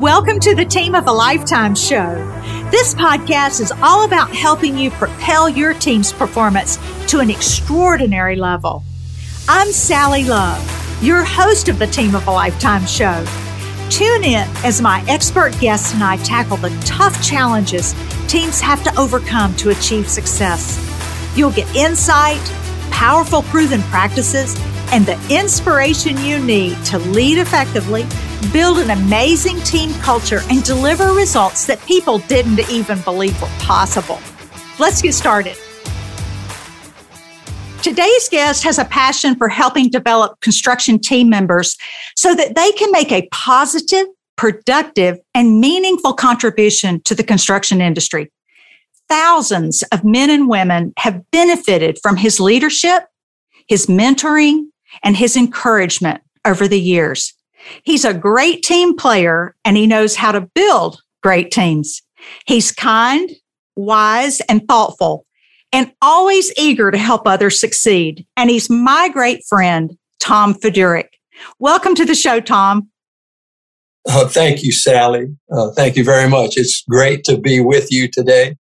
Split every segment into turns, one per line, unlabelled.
Welcome to the Team of a Lifetime show. This podcast is all about helping you propel your team's performance to an extraordinary level. I'm Sally Love, your host of the Team of a Lifetime show. Tune in as my expert guests and I tackle the tough challenges teams have to overcome to achieve success. You'll get insight, powerful proven practices, and the inspiration you need to lead effectively build an amazing team culture, and deliver results that people didn't even believe were possible. Let's get started. Today's guest has a passion for helping develop construction team members so that they can make a positive, productive, and meaningful contribution to the construction industry. Thousands of men and women have benefited from his leadership, his mentoring, and his encouragement over the years. He's a great team player and he knows how to build great teams. He's kind, wise, and thoughtful, and always eager to help others succeed. And he's my great friend, Tom Fedurick. Welcome to the show, Tom.
Oh, thank you, Sally. Uh, thank you very much. It's great to be with you today.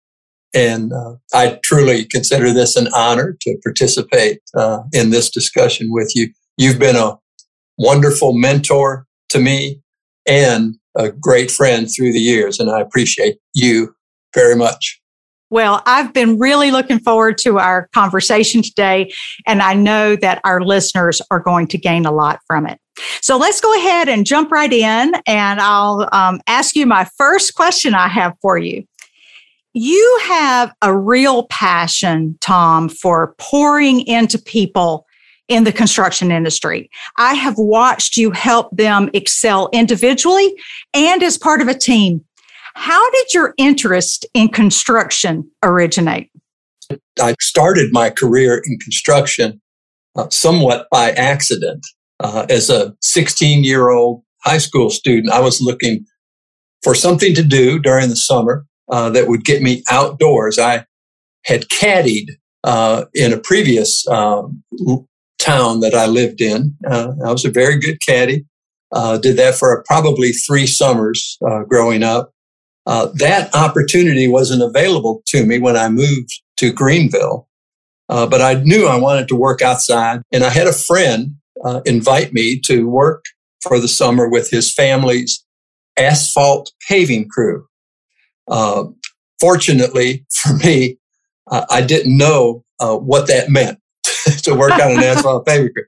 And uh, I truly consider this an honor to participate uh, in this discussion with you. You've been a wonderful mentor to me and a great friend through the years. And I appreciate you very much.
Well, I've been really looking forward to our conversation today, and I know that our listeners are going to gain a lot from it. So let's go ahead and jump right in, and I'll um, ask you my first question I have for you. You have a real passion, Tom, for pouring into people in the construction industry. I have watched you help them excel individually and as part of a team. How did your interest in construction originate?
I started my career in construction uh, somewhat by accident. Uh, as a 16 year old high school student, I was looking for something to do during the summer uh, that would get me outdoors. I had caddied uh, in a previous um, town that I lived in. Uh, I was a very good caddy. Uh, did that for probably three summers uh, growing up. Uh, that opportunity wasn't available to me when I moved to Greenville, uh, but I knew I wanted to work outside, and I had a friend uh, invite me to work for the summer with his family's asphalt paving crew. fortunately for me, I didn't know what that meant. To work on an asphalt paving crew.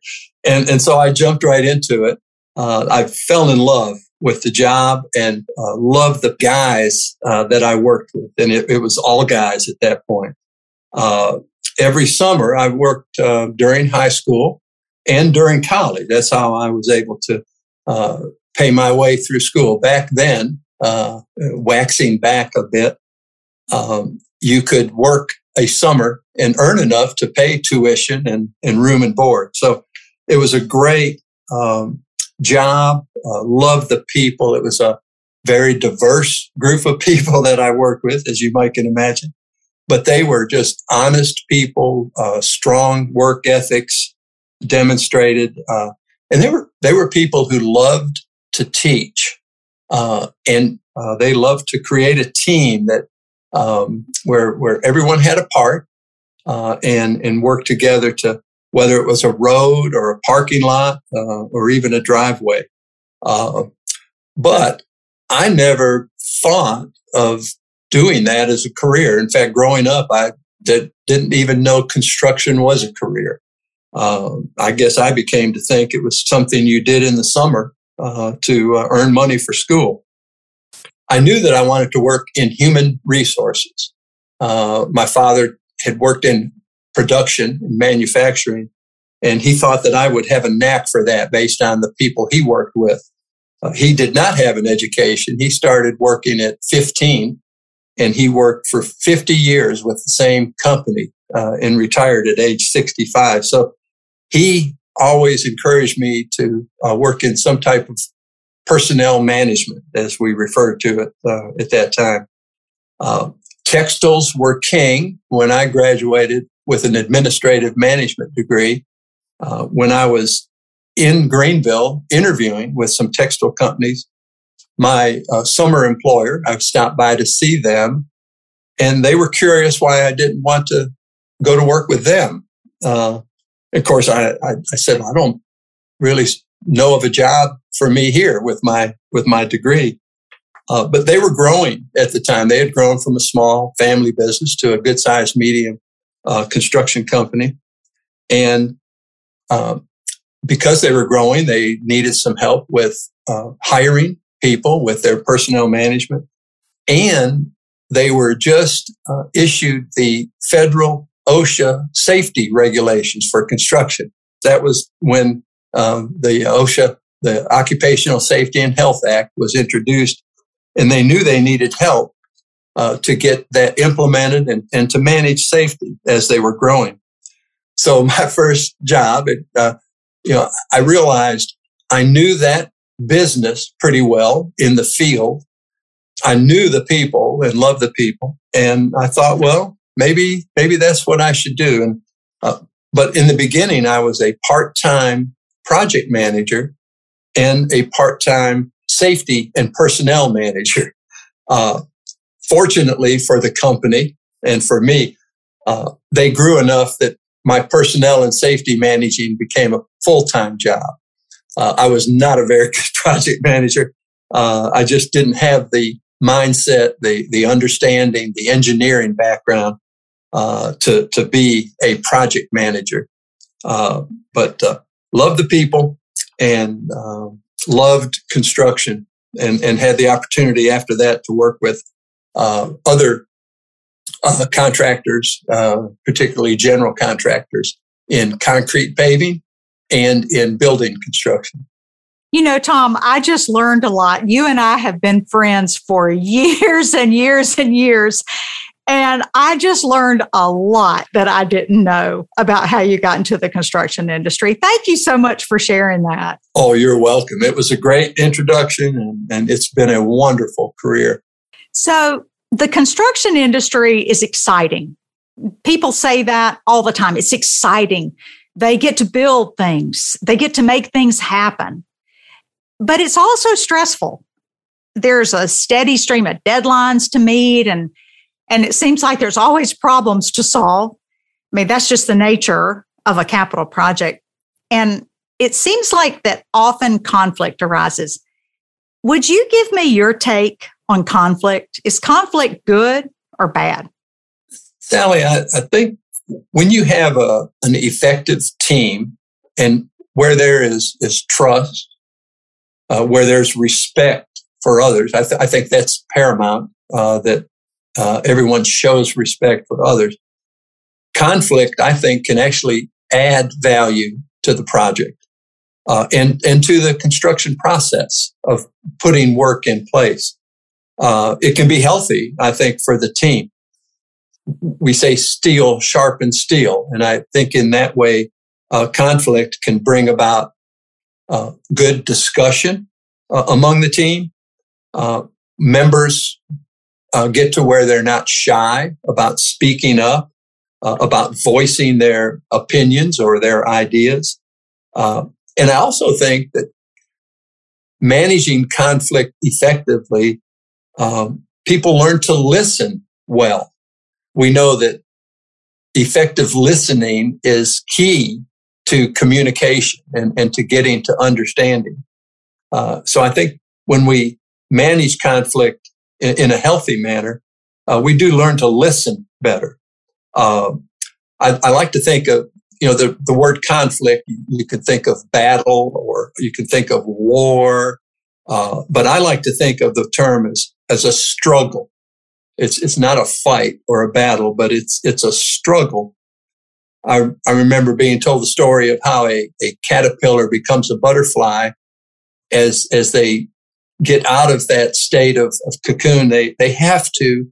And, and so I jumped right into it. Uh, I fell in love with the job and uh, loved the guys uh, that I worked with. And it, it, was all guys at that point. Uh, every summer I worked uh, during high school and during college. That's how I was able to uh, pay my way through school. Back then, waxing back a bit, um, you could work a summer and earn enough to pay tuition and, and room and board. So it was a great um, job. Uh, loved the people. It was a very diverse group of people that I worked with, as you might can imagine. But they were just honest people, uh, strong work ethics demonstrated, uh, and they were they were people who loved to teach, uh, and uh, they loved to create a team that um, where where everyone had a part uh, and and worked together to whether it was a road or a parking lot uh, or even a driveway. Uh, but I never thought of doing that as a career. In fact, growing up, I did, didn't even know construction was a career. Uh, I guess I became to think it was something you did in the summer uh, to uh, earn money for school. I knew that I wanted to work in human resources. Uh, my father had worked in production and manufacturing, and he thought that I would have a knack for that based on the people he worked with. Uh, he did not have an education. He started working at 15 and he worked for 50 years with the same company uh, and retired at age 65. So he always encouraged me to uh, work in some type of personnel management, as we referred to it uh, at that time. Uh, textiles were king when I graduated with an administrative management degree. Uh, when I was in Greenville interviewing with some textile companies, my uh, summer employer. I stopped by to see them and they were curious why I didn't want to go to work with them. Uh, of course, I, I, I, said, I don't really know of a job for me here with my, with my degree. Uh, but they were growing at the time. They had grown from a small family business to a good sized medium uh, construction company. And uh, because they were growing, they needed some help with uh, hiring people, with their personnel management. And they were just uh, issued the federal OSHA safety regulations for construction. That was when um, the OSHA, the Occupational Safety and Health Act, was introduced, and they knew they needed help uh, to get that implemented and, and to manage safety as they were growing. So my first job, it, uh, you know, I realized I knew that business pretty well in the field. I knew the people and loved the people, and I thought, well, maybe maybe that's what I should do. And uh, but in the beginning, I was a part-time project manager and a part-time safety and personnel manager. Uh, fortunately for the company and for me, uh, they grew enough that my personnel and safety managing became a full-time job. Uh, I was not a very good project manager. Uh, I just didn't have the mindset, the the understanding, the engineering background uh, to to be a project manager. Uh, but loved the people and um, loved construction, and and had the opportunity after that to work with uh, other uh, contractors, uh, particularly general contractors in concrete paving and in building construction.
You know, Tom, I just learned a lot. You and I have been friends for years and years and years. And I just learned a lot that I didn't know about how you got into the construction industry. Thank you so much for sharing that.
Oh, you're welcome. It was a great introduction and, and it's been a wonderful career.
So, the construction industry is exciting. People say that all the time. It's exciting. They get to build things, they get to make things happen. But it's also stressful. There's a steady stream of deadlines to meet and and it seems like there's always problems to solve. I mean, that's just the nature of a capital project. And it seems like that often conflict arises. Would you give me your take on conflict? Is conflict good or bad?
Sally, I, I think when you have a, an effective team and where there is, is trust, uh, where there's respect for others, I, th- I think that's paramount uh, that uh, everyone shows respect for others. Conflict, I think, can actually add value to the project uh, and, and to the construction process of putting work in place. Uh, it can be healthy, I think, for the team. We say steel sharpens steel. And I think in that way, uh, conflict can bring about uh, good discussion uh, among the team. Members uh, get to where they're not shy about speaking up, uh, about voicing their opinions or their ideas. Uh, and I also think that managing conflict effectively, um, people learn to listen well. We know that effective listening is key to communication and, and to getting to understanding. Uh, so I think when we manage conflict in, in a healthy manner, uh, we do learn to listen better. Um, I, I, like to think of, you know, the, the word conflict, you, could think of battle or you can think of war. Uh, but I like to think of the term as, as a struggle. It's, it's not a fight or a battle, but it's, it's a struggle. I, I remember being told the story of how a, a caterpillar becomes a butterfly as, as they get out of that state of, of cocoon, they, they have to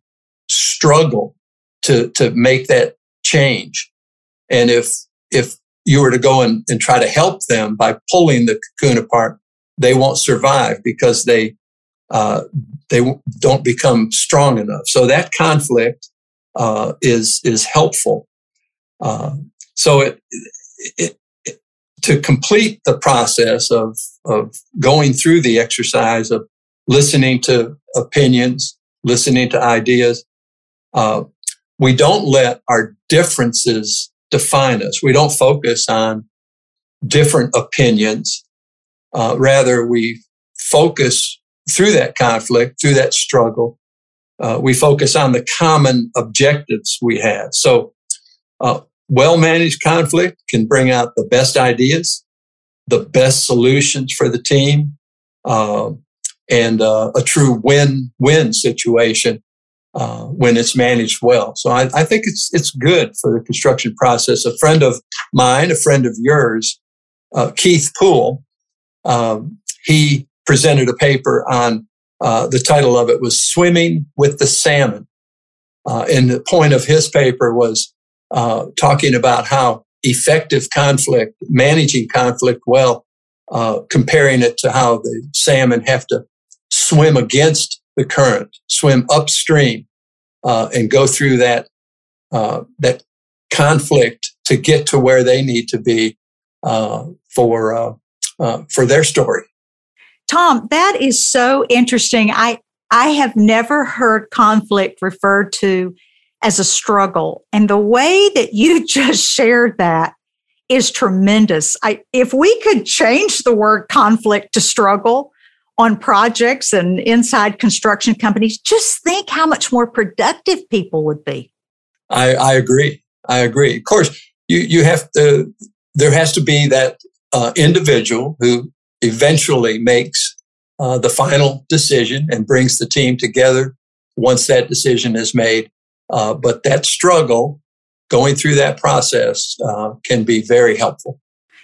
struggle to, to make that change. And if, if you were to go and, and try to help them by pulling the cocoon apart, they won't survive because they, uh, they don't become strong enough. So that conflict, uh, is, is helpful. Uh, so it, it, to complete the process of, of going through the exercise of, listening to opinions, listening to ideas. Uh, we don't let our differences define us. We don't focus on different opinions. Uh, rather, we focus through that conflict, through that struggle. Uh, we focus on the common objectives we have. So, uh, well managed conflict can bring out the best ideas, the best solutions for the team, uh, and uh, a true win win situation uh, when it's managed well. So I, I, think it's it's good for the construction process. A friend of mine, a friend of yours, uh, Keith Poole, um, he presented a paper on uh, the title of it was "Swimming with the Salmon," uh, and the point of his paper was uh, talking about how effective conflict, managing conflict well, uh, comparing it to how the salmon have to swim against the current, swim upstream, uh, and go through that uh, that conflict to get to where they need to be uh, for for their story.
Tom, that is so interesting. I I have never heard conflict referred to as a struggle, and the way that you just shared that is tremendous. I, if we could change the word conflict to struggle, on projects and inside construction companies, just think how much more productive people would be.
I, I agree. I agree. Of course, you, you have to, there has to be that uh, individual who eventually makes uh, the final decision and brings the team together once that decision is made. Uh, but that struggle, going through that process, uh, can be very helpful.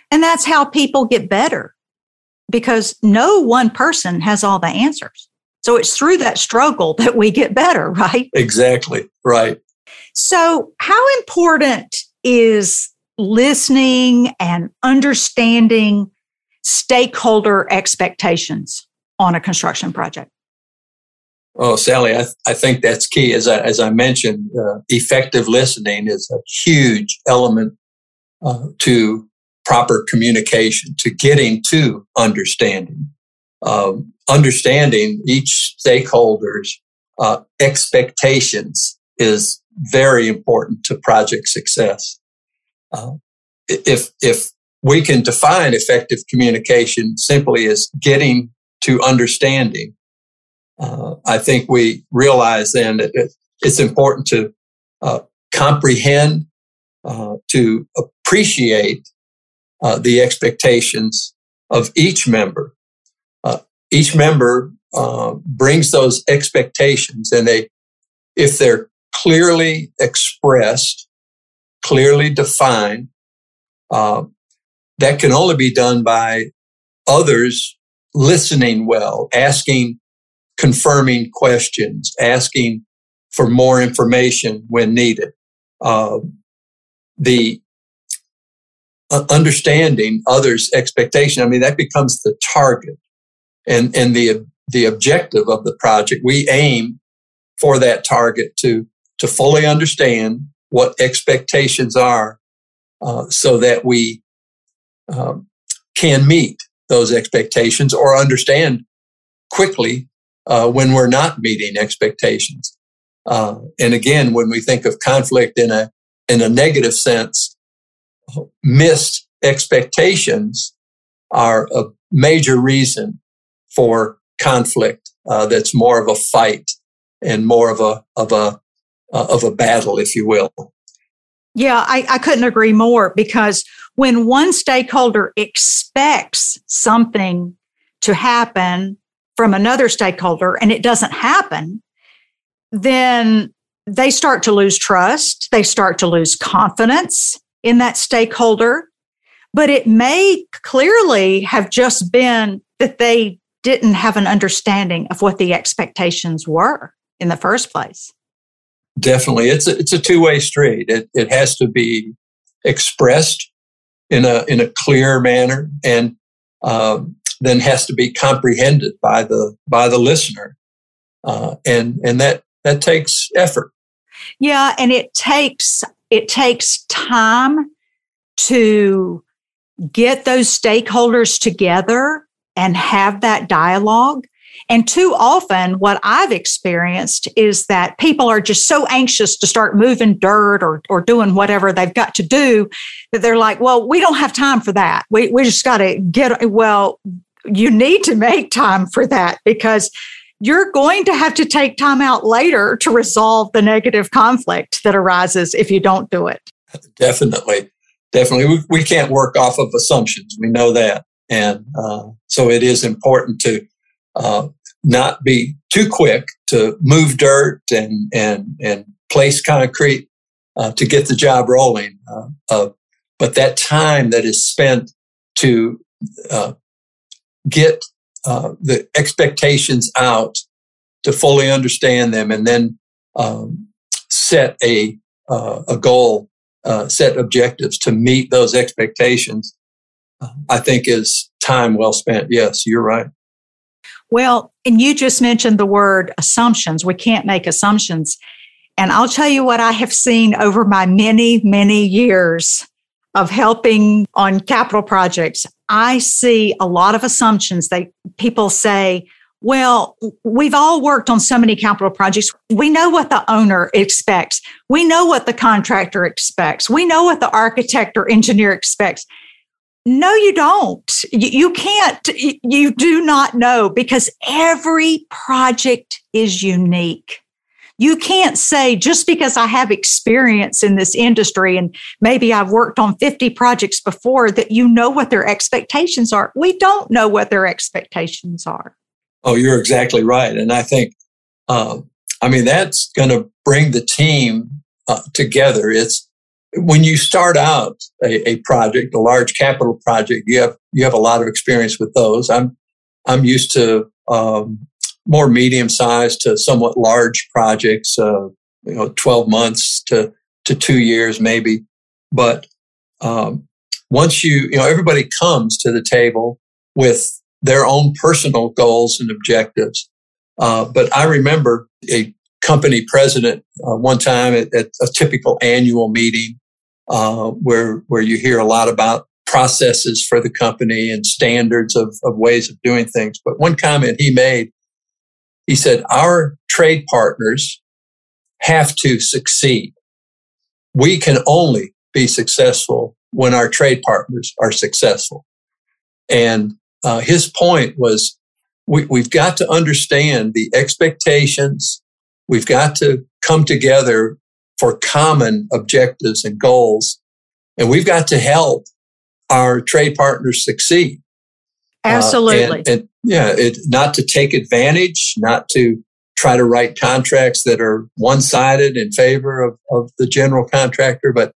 And that's how people get better because no one person has all the answers. So it's through that struggle that we get better, right?
Exactly, right.
So, how important is listening and understanding stakeholder expectations on a construction project?
Oh, Sally, I, th- I think that's key. As I, as I mentioned, uh, effective listening is a huge element uh, to proper communication to getting to understanding. Um, understanding each stakeholder's uh, expectations is very important to project success. Uh, if if we can define effective communication simply as getting to understanding, uh, I think we realize then that it's important to uh, comprehend, uh, to appreciate uh, the expectations of each member. Uh, each member uh, brings those expectations, and they, if they're clearly expressed, clearly defined, uh, that can only be done by others listening well, asking confirming questions, asking for more information when needed. Uh, the uh, understanding others' expectation. I mean, that becomes the target and, and the, the objective of the project. We aim for that target to, to fully understand what expectations are uh, so that we um, can meet those expectations or understand quickly uh, when we're not meeting expectations. Uh, and again, when we think of conflict in a in a negative sense, missed expectations are a major reason for conflict uh, that's more of a fight and more of a of a uh, of a battle if you will
yeah I, I couldn't agree more because when one stakeholder expects something to happen from another stakeholder and it doesn't happen then they start to lose trust they start to lose confidence in that stakeholder, but it may clearly have just been that they didn't have an understanding of what the expectations were in the first place.
Definitely. It's a, it's a two-way street. It, it has to be expressed in a, in a clear manner and um, then has to be comprehended by the, by the listener. Uh, and, and that, that takes effort.
Yeah. And it takes, it takes time to get those stakeholders together and have that dialogue And too often, what I've experienced is that people are just so anxious to start moving dirt or, or doing whatever they've got to do that they're like, well, we don't have time for that. We, we just got to get, well, you need to make time for that because you're going to have to take time out later to resolve the negative conflict that arises if you don't do it.
Definitely. Definitely. We, we can't work off of assumptions. We know that. And uh, so it is important to uh, not be too quick to move dirt and, and, and place concrete uh, to get the job rolling. Uh, uh, but that time that is spent to uh, get the expectations out to fully understand them and then um, set a, a goal, set objectives to meet those expectations I think is time well spent. Yes, you're right.
Well, and you just mentioned the word assumptions. We can't make assumptions. And I'll tell you what I have seen over my many, many years of helping on capital projects. I see a lot of assumptions that people say, well, we've all worked on so many capital projects. We know what the owner expects. We know what the contractor expects. We know what the architect or engineer expects. No, you don't. You, can't. You do not know because every project is unique. You can't say just because I have experience in this industry and maybe I've worked on 50 projects before that you know what their expectations are. We don't know what their expectations are.
Oh, you're exactly right. And I think, uh, I mean, that's going to bring the team uh, together. It's, when you start out a, a, project, a large capital project, you have you have a lot of experience with those. I'm I'm used to um, more medium sized to somewhat large projects, uh, you know, 12 months to to two years maybe. But um, once you you know everybody comes to the table with their own personal goals and objectives. Uh, but I remember a company president uh, one time at, at, a typical annual meeting uh, where where you hear a lot about processes for the company and standards of, of ways of doing things. But one comment he made, he said, "Our trade partners have to succeed. We can only be successful when our trade partners are successful." And uh, his point was, we, we've got to understand the expectations. We've got to come together for common objectives and goals. And we've got to help our trade partners succeed.
Absolutely.
Uh, and, and, yeah, it, not to take advantage, not to try to write contracts that are one sided in favor of, of the general contractor, but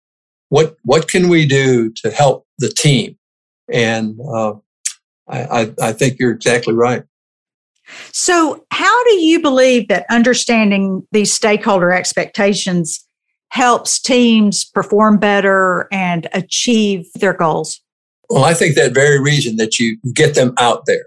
what, what can we do to help the team? And uh, I, I, I think you're exactly right.
So, how do you believe that understanding these stakeholder expectations helps teams perform better and achieve their goals?
Well, I think that very reason that you get them out there.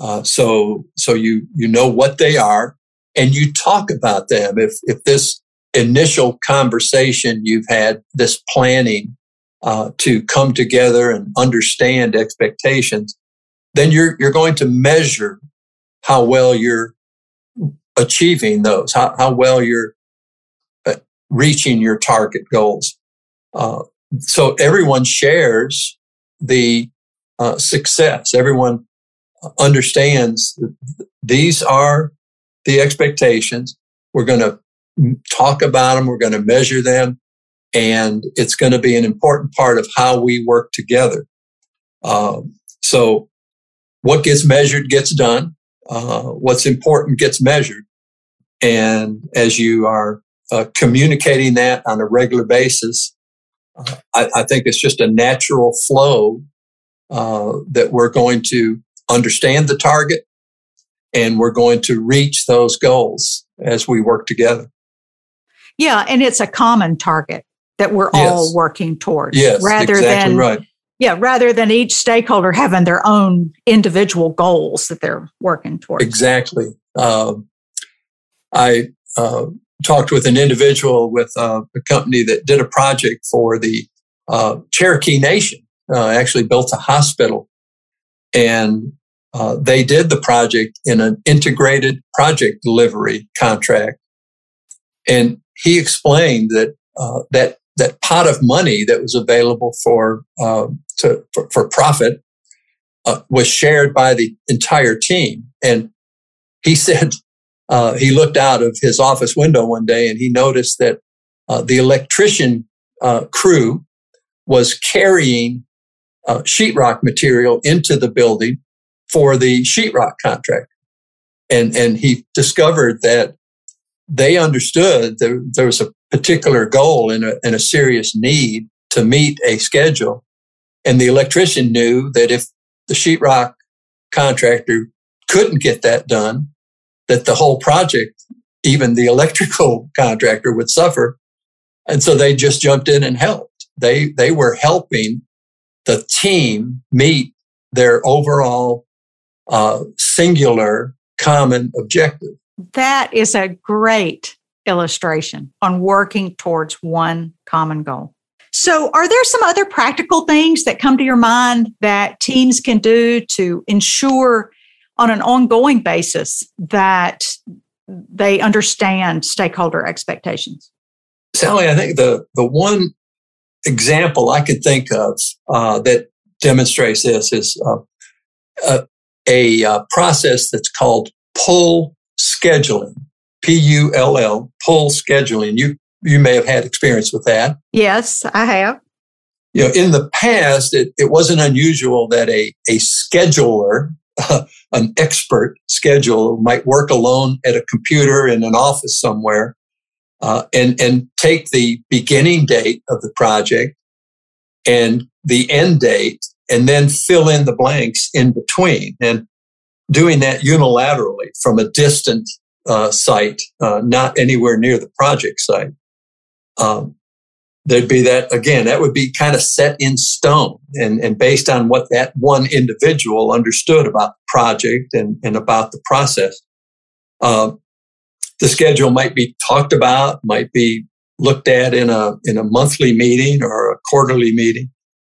Uh, so, so you, you know what they are and you talk about them. If, if this initial conversation you've had, this planning, uh, to come together and understand expectations, then you're, you're going to measure how well you're achieving those, how, how well you're reaching your target goals. Uh, so everyone shares the uh, success. Everyone understands these are the expectations. We're going to talk about them. We're going to measure them. And it's going to be an important part of how we work together. Um, so what gets measured gets done. Uh, what's important gets measured. And as you are uh, communicating that on a regular basis, uh, I, I, think it's just a natural flow uh, that we're going to understand the target and we're going to reach those goals as we work together.
Yeah, and it's a common target that we're yes. all working towards.
Yes, rather exactly than right.
Yeah, rather than each stakeholder having their own individual goals that they're working towards.
Exactly. Um, I uh, talked with an individual with uh, a company that did a project for the uh, Cherokee Nation. Uh, actually built a hospital, and uh, they did the project in an integrated project delivery contract. And he explained that uh, that that pot of money that was available for um, to, for, for, profit uh, was shared by the entire team. And he said uh, he looked out of his office window one day and he noticed that uh, the electrician uh, crew was carrying uh, sheetrock material into the building for the sheetrock contract. And, and he discovered that they understood there, there was a particular goal and a, and a serious need to meet a schedule. And the electrician knew that if the sheetrock contractor couldn't get that done, that the whole project, even the electrical contractor would suffer. And so they just jumped in and helped. They, they were helping the team meet their overall uh, singular common objective.
That is a great illustration on working towards one common goal. So, are there some other practical things that come to your mind that teams can do to ensure on an ongoing basis that they understand stakeholder expectations?
Sally, I think the, the one example I could think of uh, that demonstrates this is uh, a, a uh, process that's called pull scheduling. P U L L, pull scheduling. You you may have had experience with that.
Yes, I have.
You know, in the past, it, it wasn't unusual that a, a scheduler, uh, an expert scheduler, might work alone at a computer in an office somewhere uh, and, and take the beginning date of the project and the end date and then fill in the blanks in between. And doing that unilaterally from a distant uh, site, uh, not anywhere near the project site. Um, there'd be that again. That would be kind of set in stone, and and based on what that one individual understood about the project and and about the process. Uh, the schedule might be talked about, might be looked at in a in a monthly meeting or a quarterly meeting,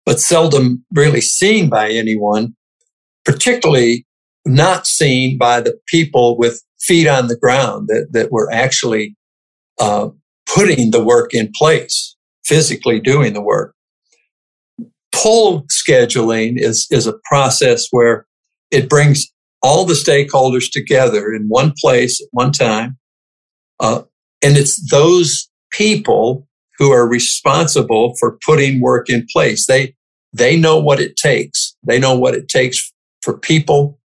but seldom really seen by anyone, particularly not seen by the people with feet on the ground that, that were actually uh, putting the work in place, physically doing the work. Pull scheduling is, is a process where it brings all the stakeholders together in one place at one time. Uh, and it's those people who are responsible for putting work in place. They, they know what it takes. They know what it takes for people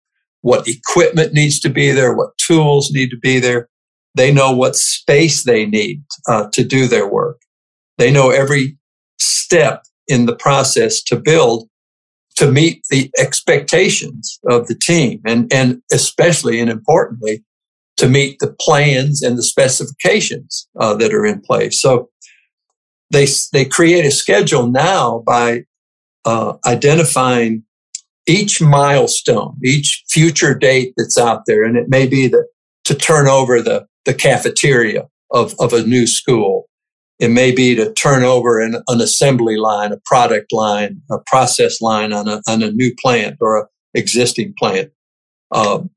what equipment needs to be there, what tools need to be there. They know what space they need uh, to do their work. They know every step in the process to build to meet the expectations of the team and, and especially and importantly to meet the plans and the specifications uh, that are in place. So they, they create a schedule now by uh, identifying each milestone, each future date that's out there, and it may be that to turn over the, the cafeteria of, of a new school. It may be to turn over an, an assembly line, a product line, a process line on a, on a new plant or an existing plant. Um,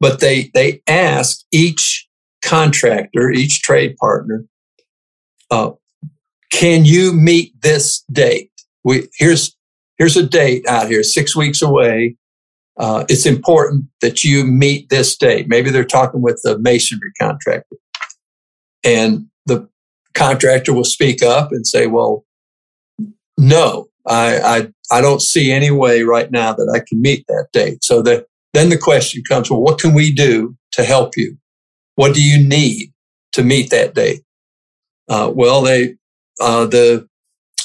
but they, they ask each contractor, each trade partner, uh, can you meet this date? We, here's, here's a date out here, six weeks away. Uh, it's important that you meet this date. Maybe they're talking with the masonry contractor. And the contractor will speak up and say, well, no, I, I, I don't see any way right now that I can meet that date. So the, then the question comes, well, what can we do to help you? What do you need to meet that date? Uh, well, they, uh, the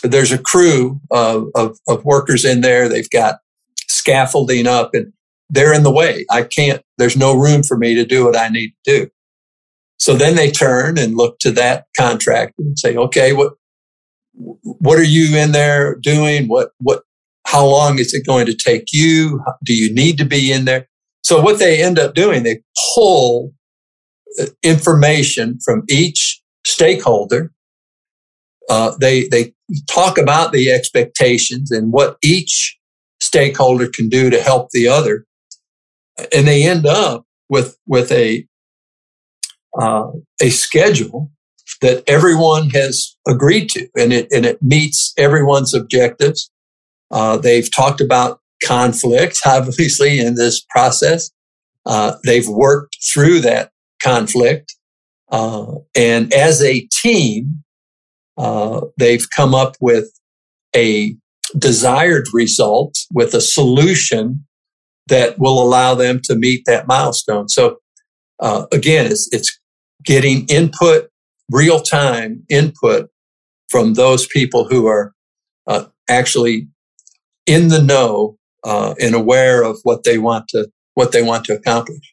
there's a crew of, of, of workers in there. They've got scaffolding up and they're in the way. I can't, there's no room for me to do what I need to do. So then they turn and look to that contractor and say, okay, what, what are you in there doing? What, what, how long is it going to take you? Do you need to be in there? So what they end up doing, they pull uh, information from each stakeholder. Uh, they, they talk about the expectations and what each stakeholder can do to help the other. and they end up with with a uh, a schedule that everyone has agreed to, and it and it meets everyone's objectives. Uh, they've talked about conflict, obviously, in this process. Uh, they've worked through that conflict, uh, and as a team, uh, they've come up with a desired result with a solution that will allow them to meet that milestone. So uh, again, it's, it's getting input, real time input from those people who are uh, actually in the know uh, and aware of what they want to what they want to accomplish.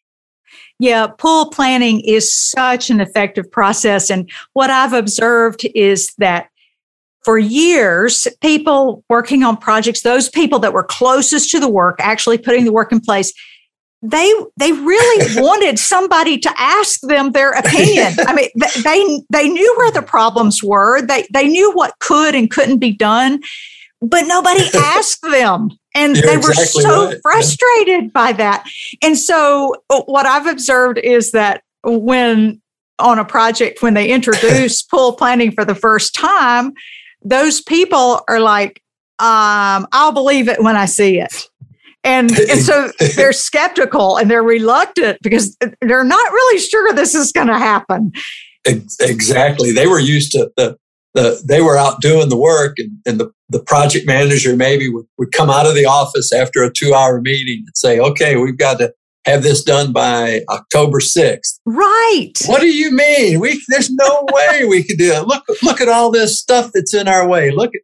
Yeah, pull planning is such an effective process, and what I've observed is that for years, people working on projects, those people that were closest to the work, actually putting the work in place, they they really wanted somebody to ask them their opinion. I mean, they they knew where the problems were. They they knew what could and couldn't be done, but nobody asked them. And You're they were exactly so right. frustrated yeah. by that. And so uh, what I've observed is that when on a project when they introduce pull planning for the first time, those people are like, um, I'll believe it when I see it. And, and so they're skeptical and they're reluctant because they're not really sure this is going to happen.
Exactly. They were used to the, the they were out doing the work and, and the, the project manager maybe would, would come out of the office after a two hour meeting and say, okay, we've got to have this done by October 6th.
Right.
What do you mean? We there's no way we could do it. Look look at all this stuff that's in our way. Look at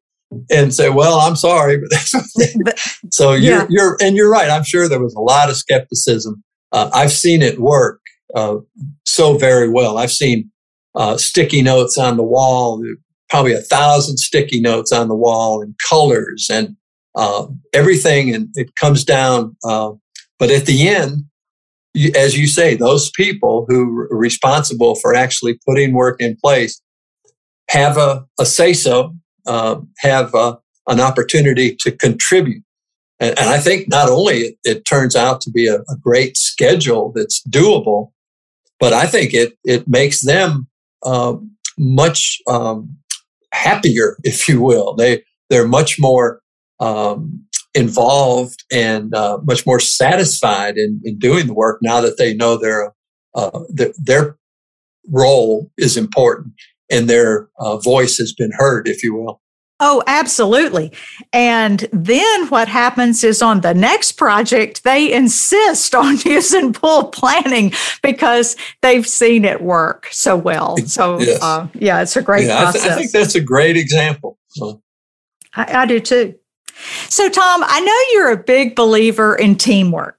and say, "Well, I'm sorry," but that's so you're yeah. you're and you're right. I'm sure there was a lot of skepticism. Uh, I've seen it work uh, so very well. I've seen uh, sticky notes on the wall, probably a thousand sticky notes on the wall, and colors and uh, everything, and it comes down uh, but at the end, as you say, those people who are responsible for actually putting work in place have a, a say so, uh, have a, uh, an opportunity to contribute. And, and I think not only it, it turns out to be a, a, great schedule that's doable, but I think it, it makes them uh, much um, happier, if you will. They, they're much more um, involved and uh, much more satisfied in, in doing the work now that they know their uh, their, their role is important and their uh, voice has been heard, if you will.
Oh, absolutely. And then what happens is on the next project, they insist on using pull planning because they've seen it work so well. So, yes. uh, yeah, it's a great yeah, process. I, th-
I, think that's a great example.
I, I do too. So, Tom, I know you're a big believer in teamwork.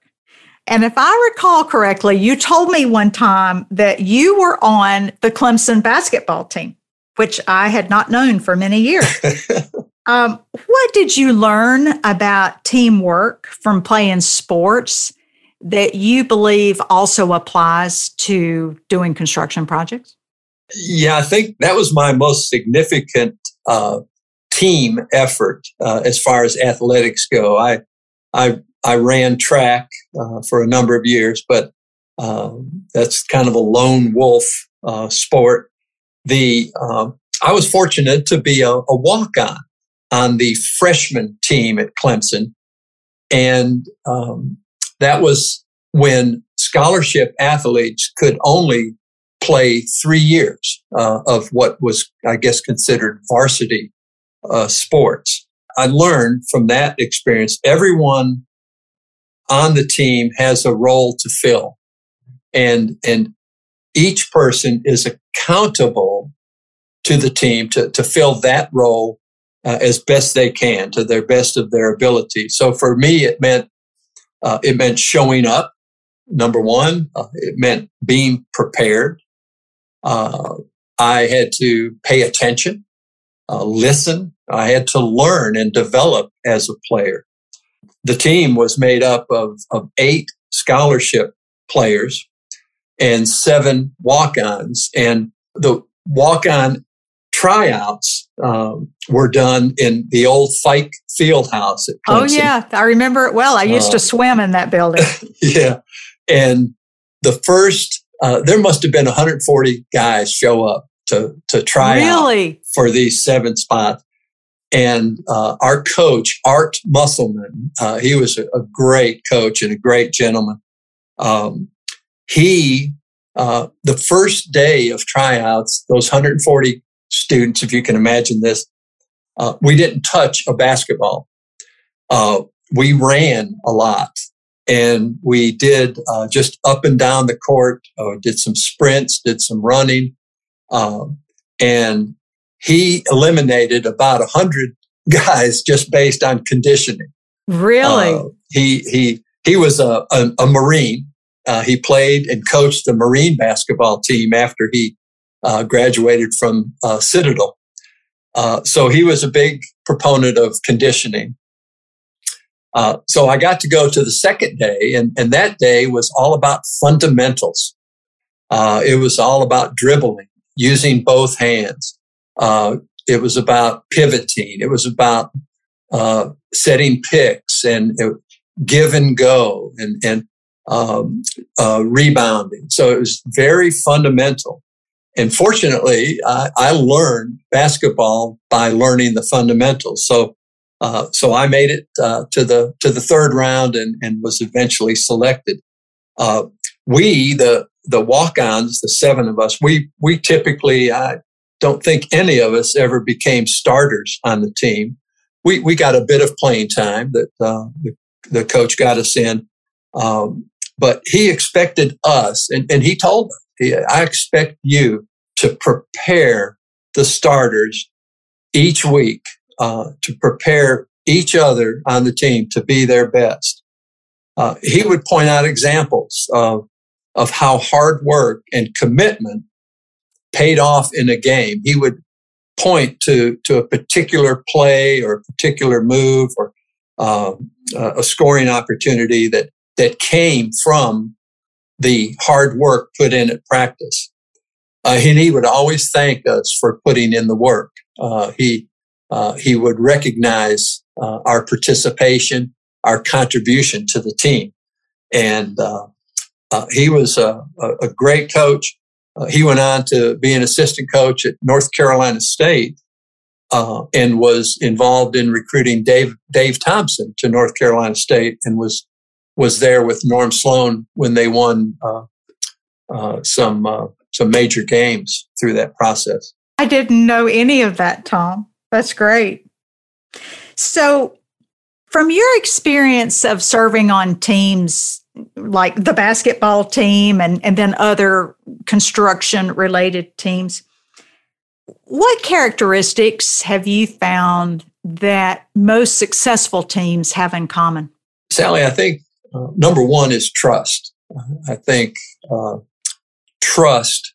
And if I recall correctly, you told me one time that you were on the Clemson basketball team, which I had not known for many years. um, what did you learn about teamwork from playing sports that you believe also applies to doing construction projects?
Yeah, I think that was my most significant uh, team effort uh, as far as athletics go. I I I ran track uh, for a number of years, but um, that's kind of a lone wolf uh, sport. The um, I was fortunate to be a, a walk on on the freshman team at Clemson, and um, that was when scholarship athletes could only play three years uh, of what was, I guess, considered varsity uh, sports. I learned from that experience, everyone on the team has a role to fill and, and each person is accountable to the team to, to fill that role uh, as best they can to their best of their ability. So for me, it meant, uh, it meant showing up. Number one, uh, it meant being prepared. Uh, I had to pay attention uh, listen. I had to learn and develop as a player. The team was made up of, of eight scholarship players and seven walk-ons. And the walk-on tryouts um, were done in the old Fike field house at
oh yeah. I remember it well. I used uh, to swim in that building.
Yeah. And the first uh, there must have been 140 guys show up to to try
really?
out for these seven spots. And uh, our coach art musselman uh, he was a, a, great coach and a great gentleman. Um, he uh, the first day of tryouts those 140 students if you can imagine this uh, we didn't touch a basketball. Uh, we ran a lot and we did uh, just up and down the court, uh, did some sprints, did some running. Um, and he eliminated about a hundred guys just based on conditioning.
Really? Uh,
he, he, he was a, a, a Marine. Uh, he played and coached the Marine basketball team after he graduated from Citadel. Uh, so he was a big proponent of conditioning. Uh, so I got to go to the second day, and, and that day was all about fundamentals. Uh, it was all about dribbling, using both hands. Uh, it was about pivoting. It was about uh, setting picks and give and go and, and um, rebounding. So it was very fundamental. And fortunately, I, I learned basketball by learning the fundamentals. So, uh, so I made it uh, to the to the third round and, and was eventually selected. Uh, we, the the walk-ons, the seven of us, we we typically I don't think any of us ever became starters on the team. We we got a bit of playing time that uh, the, the coach got us in, um, but he expected us, and, and he told us I expect you to prepare the starters each week, uh, to prepare each other on the team to be their best. Uh, he would point out examples of, of how hard work and commitment paid off in a game. He would point to, to a particular play or a particular move or uh, a scoring opportunity that, that came from the hard work put in at practice. Uh, and he would always thank us for putting in the work. Uh, he uh, he would recognize uh, our participation, our contribution to the team, and uh, uh, he was a, a great coach. he went on to be an assistant coach at North Carolina State, and was involved in recruiting Dave Dave Thompson to North Carolina State, and was was there with Norm Sloan when they won uh, uh, some uh, some major games through that process.
I didn't know any of that, Tom. That's great. So, from your experience of serving on teams like the basketball team and, and then other construction related teams, what characteristics have you found that most successful teams have in common?
Sally, I think uh, number one is trust. I think uh, trust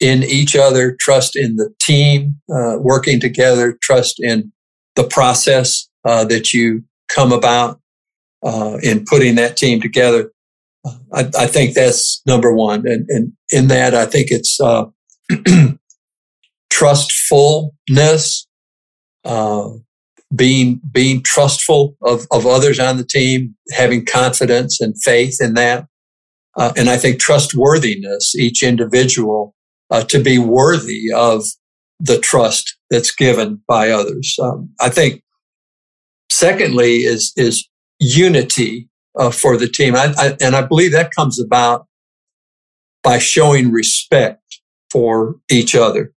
in each other, trust in the team uh, working together, trust in the process uh, that you come about uh, in putting that team together. I, I, think that's number one. And, and, in that, I think it's trustfulness, being being trustful of, of others on the team, having confidence and faith in that. Uh, and I think trustworthiness, each individual uh, to be worthy of the trust that's given by others. Um, I think secondly is, is unity uh, for the team. I, I, and I believe that comes about by showing respect for each other.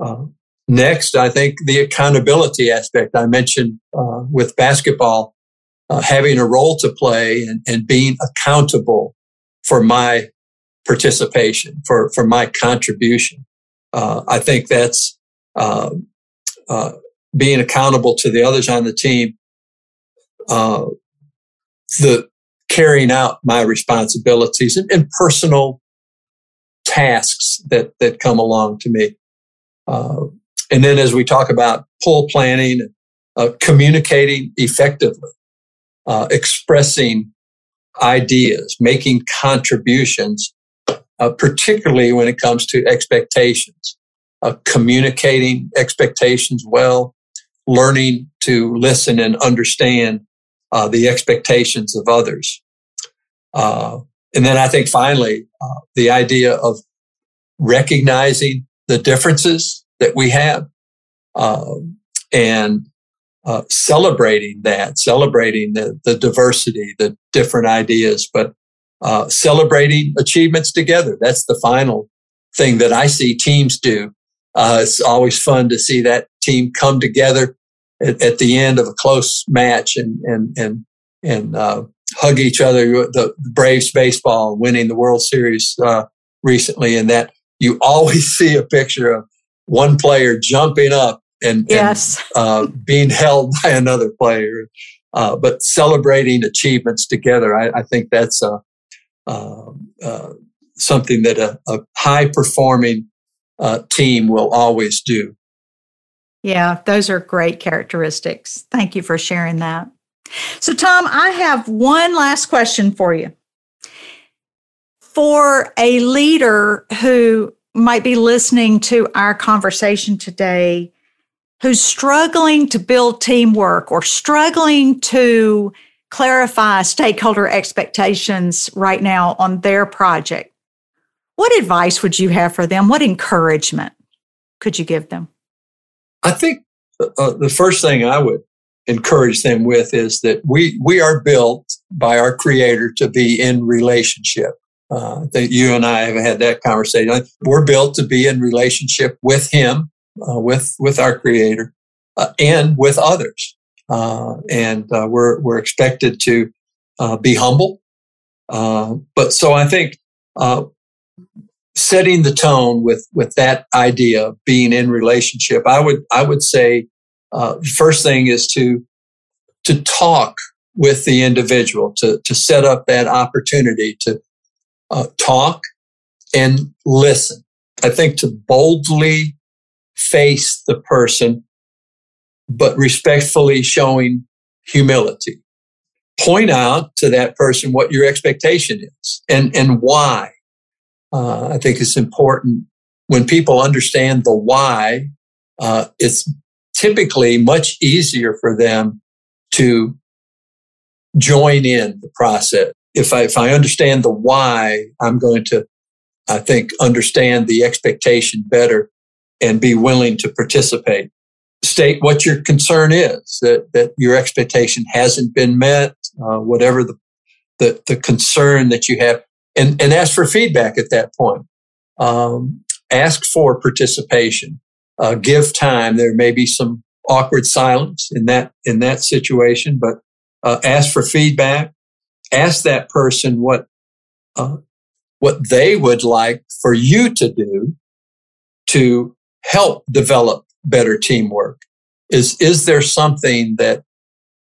Uh, Next, I think the accountability aspect I mentioned uh, with basketball, uh, having a role to play and, and, being accountable for my participation, for, for my contribution. Uh, I think that's um, uh, being accountable to the others on the team, uh, the carrying out my responsibilities and, and, personal tasks that that come along to me. Uh, and then as we talk about pull planning, uh, communicating effectively, uh, expressing ideas, making contributions, uh, particularly when it comes to expectations, uh, communicating expectations well, learning to listen and understand uh, the expectations of others. Uh, and then I think finally, the idea of recognizing the differences that we have um, and uh, celebrating that, celebrating the, the diversity, the different ideas, but uh, celebrating achievements together. That's the final thing that I see teams do. Uh, it's always fun to see that team come together at, at, the end of a close match and and and and uh, hug each other. The, Braves baseball winning the World Series uh, recently, and that you always see a picture of one player jumping up and,
yes.
and uh, being held by another player. Uh, but celebrating achievements together, I, I think that's a, uh, uh, something that a, a high performing uh, team will always do.
Yeah, those are great characteristics. Thank you for sharing that. So, Tom, I have one last question for you. For a leader who might be listening to our conversation today, who's struggling to build teamwork or struggling to clarify stakeholder expectations right now on their project, what advice would you have for them? What encouragement could you give them?
I think uh, the first thing I would encourage them with is that we we are built by our Creator to be in relationship. Uh, think you and I have had that conversation. We're built to be in relationship with Him, uh, with with our Creator, uh, and with others. Uh, and uh, we're we're expected to be humble. but so I think setting the tone with with that idea of being in relationship i would i would say uh, first thing is to to talk with the individual to to set up that opportunity to uh, talk and listen. I think to boldly face the person but respectfully showing humility. Point out to that person what your expectation is and and why. Uh, I think it's important when people understand the why, uh, it's typically much easier for them to join in the process. If I, if I understand the why, I'm going to, I think, understand the expectation better and be willing to participate. State what your concern is, that, that your expectation hasn't been met, uh, whatever the, the, the concern that you have and, and ask for feedback at that point. Um, ask for participation. Uh, give time. There may be some awkward silence in that in that situation, but uh, ask for feedback. Ask that person what uh, what they would like for you to do to help develop better teamwork. Is is there something that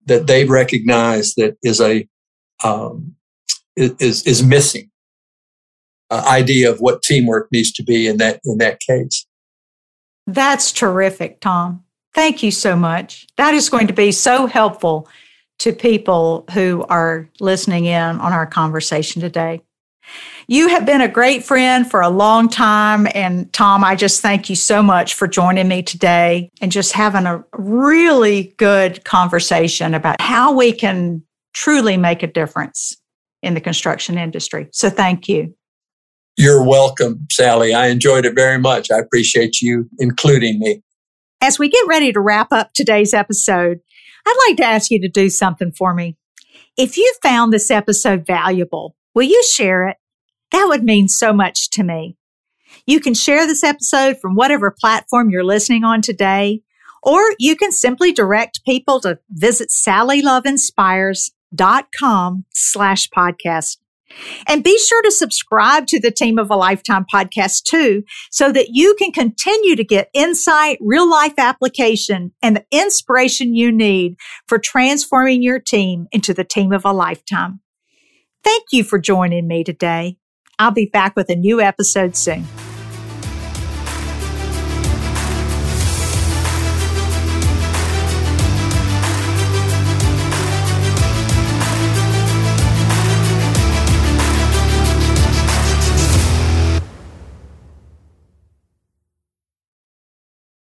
that they recognize that is a um, is is missing uh, idea of what teamwork needs to be in that in that case.
That's terrific, Tom. Thank you so much. That is going to be so helpful to people who are listening in on our conversation today. You have been a great friend for a long time. And Tom, I just thank you so much for joining me today and just having a really good conversation about how we can truly make a difference in the construction industry. So thank you.
You're welcome, Sally. I enjoyed it very much. I appreciate you including me.
As we get ready to wrap up today's episode, I'd like to ask you to do something for me. If you found this episode valuable, will you share it? That would mean so much to me. You can share this episode from whatever platform you're listening on today, or you can simply direct people to visit sallyloveinspires.com slash podcast. And be sure to subscribe to the Team of a Lifetime podcast too, so that you can continue to get insight, real life application, and the inspiration you need for transforming your team into the team of a lifetime. Thank you for joining me today. I'll be back with a new episode soon.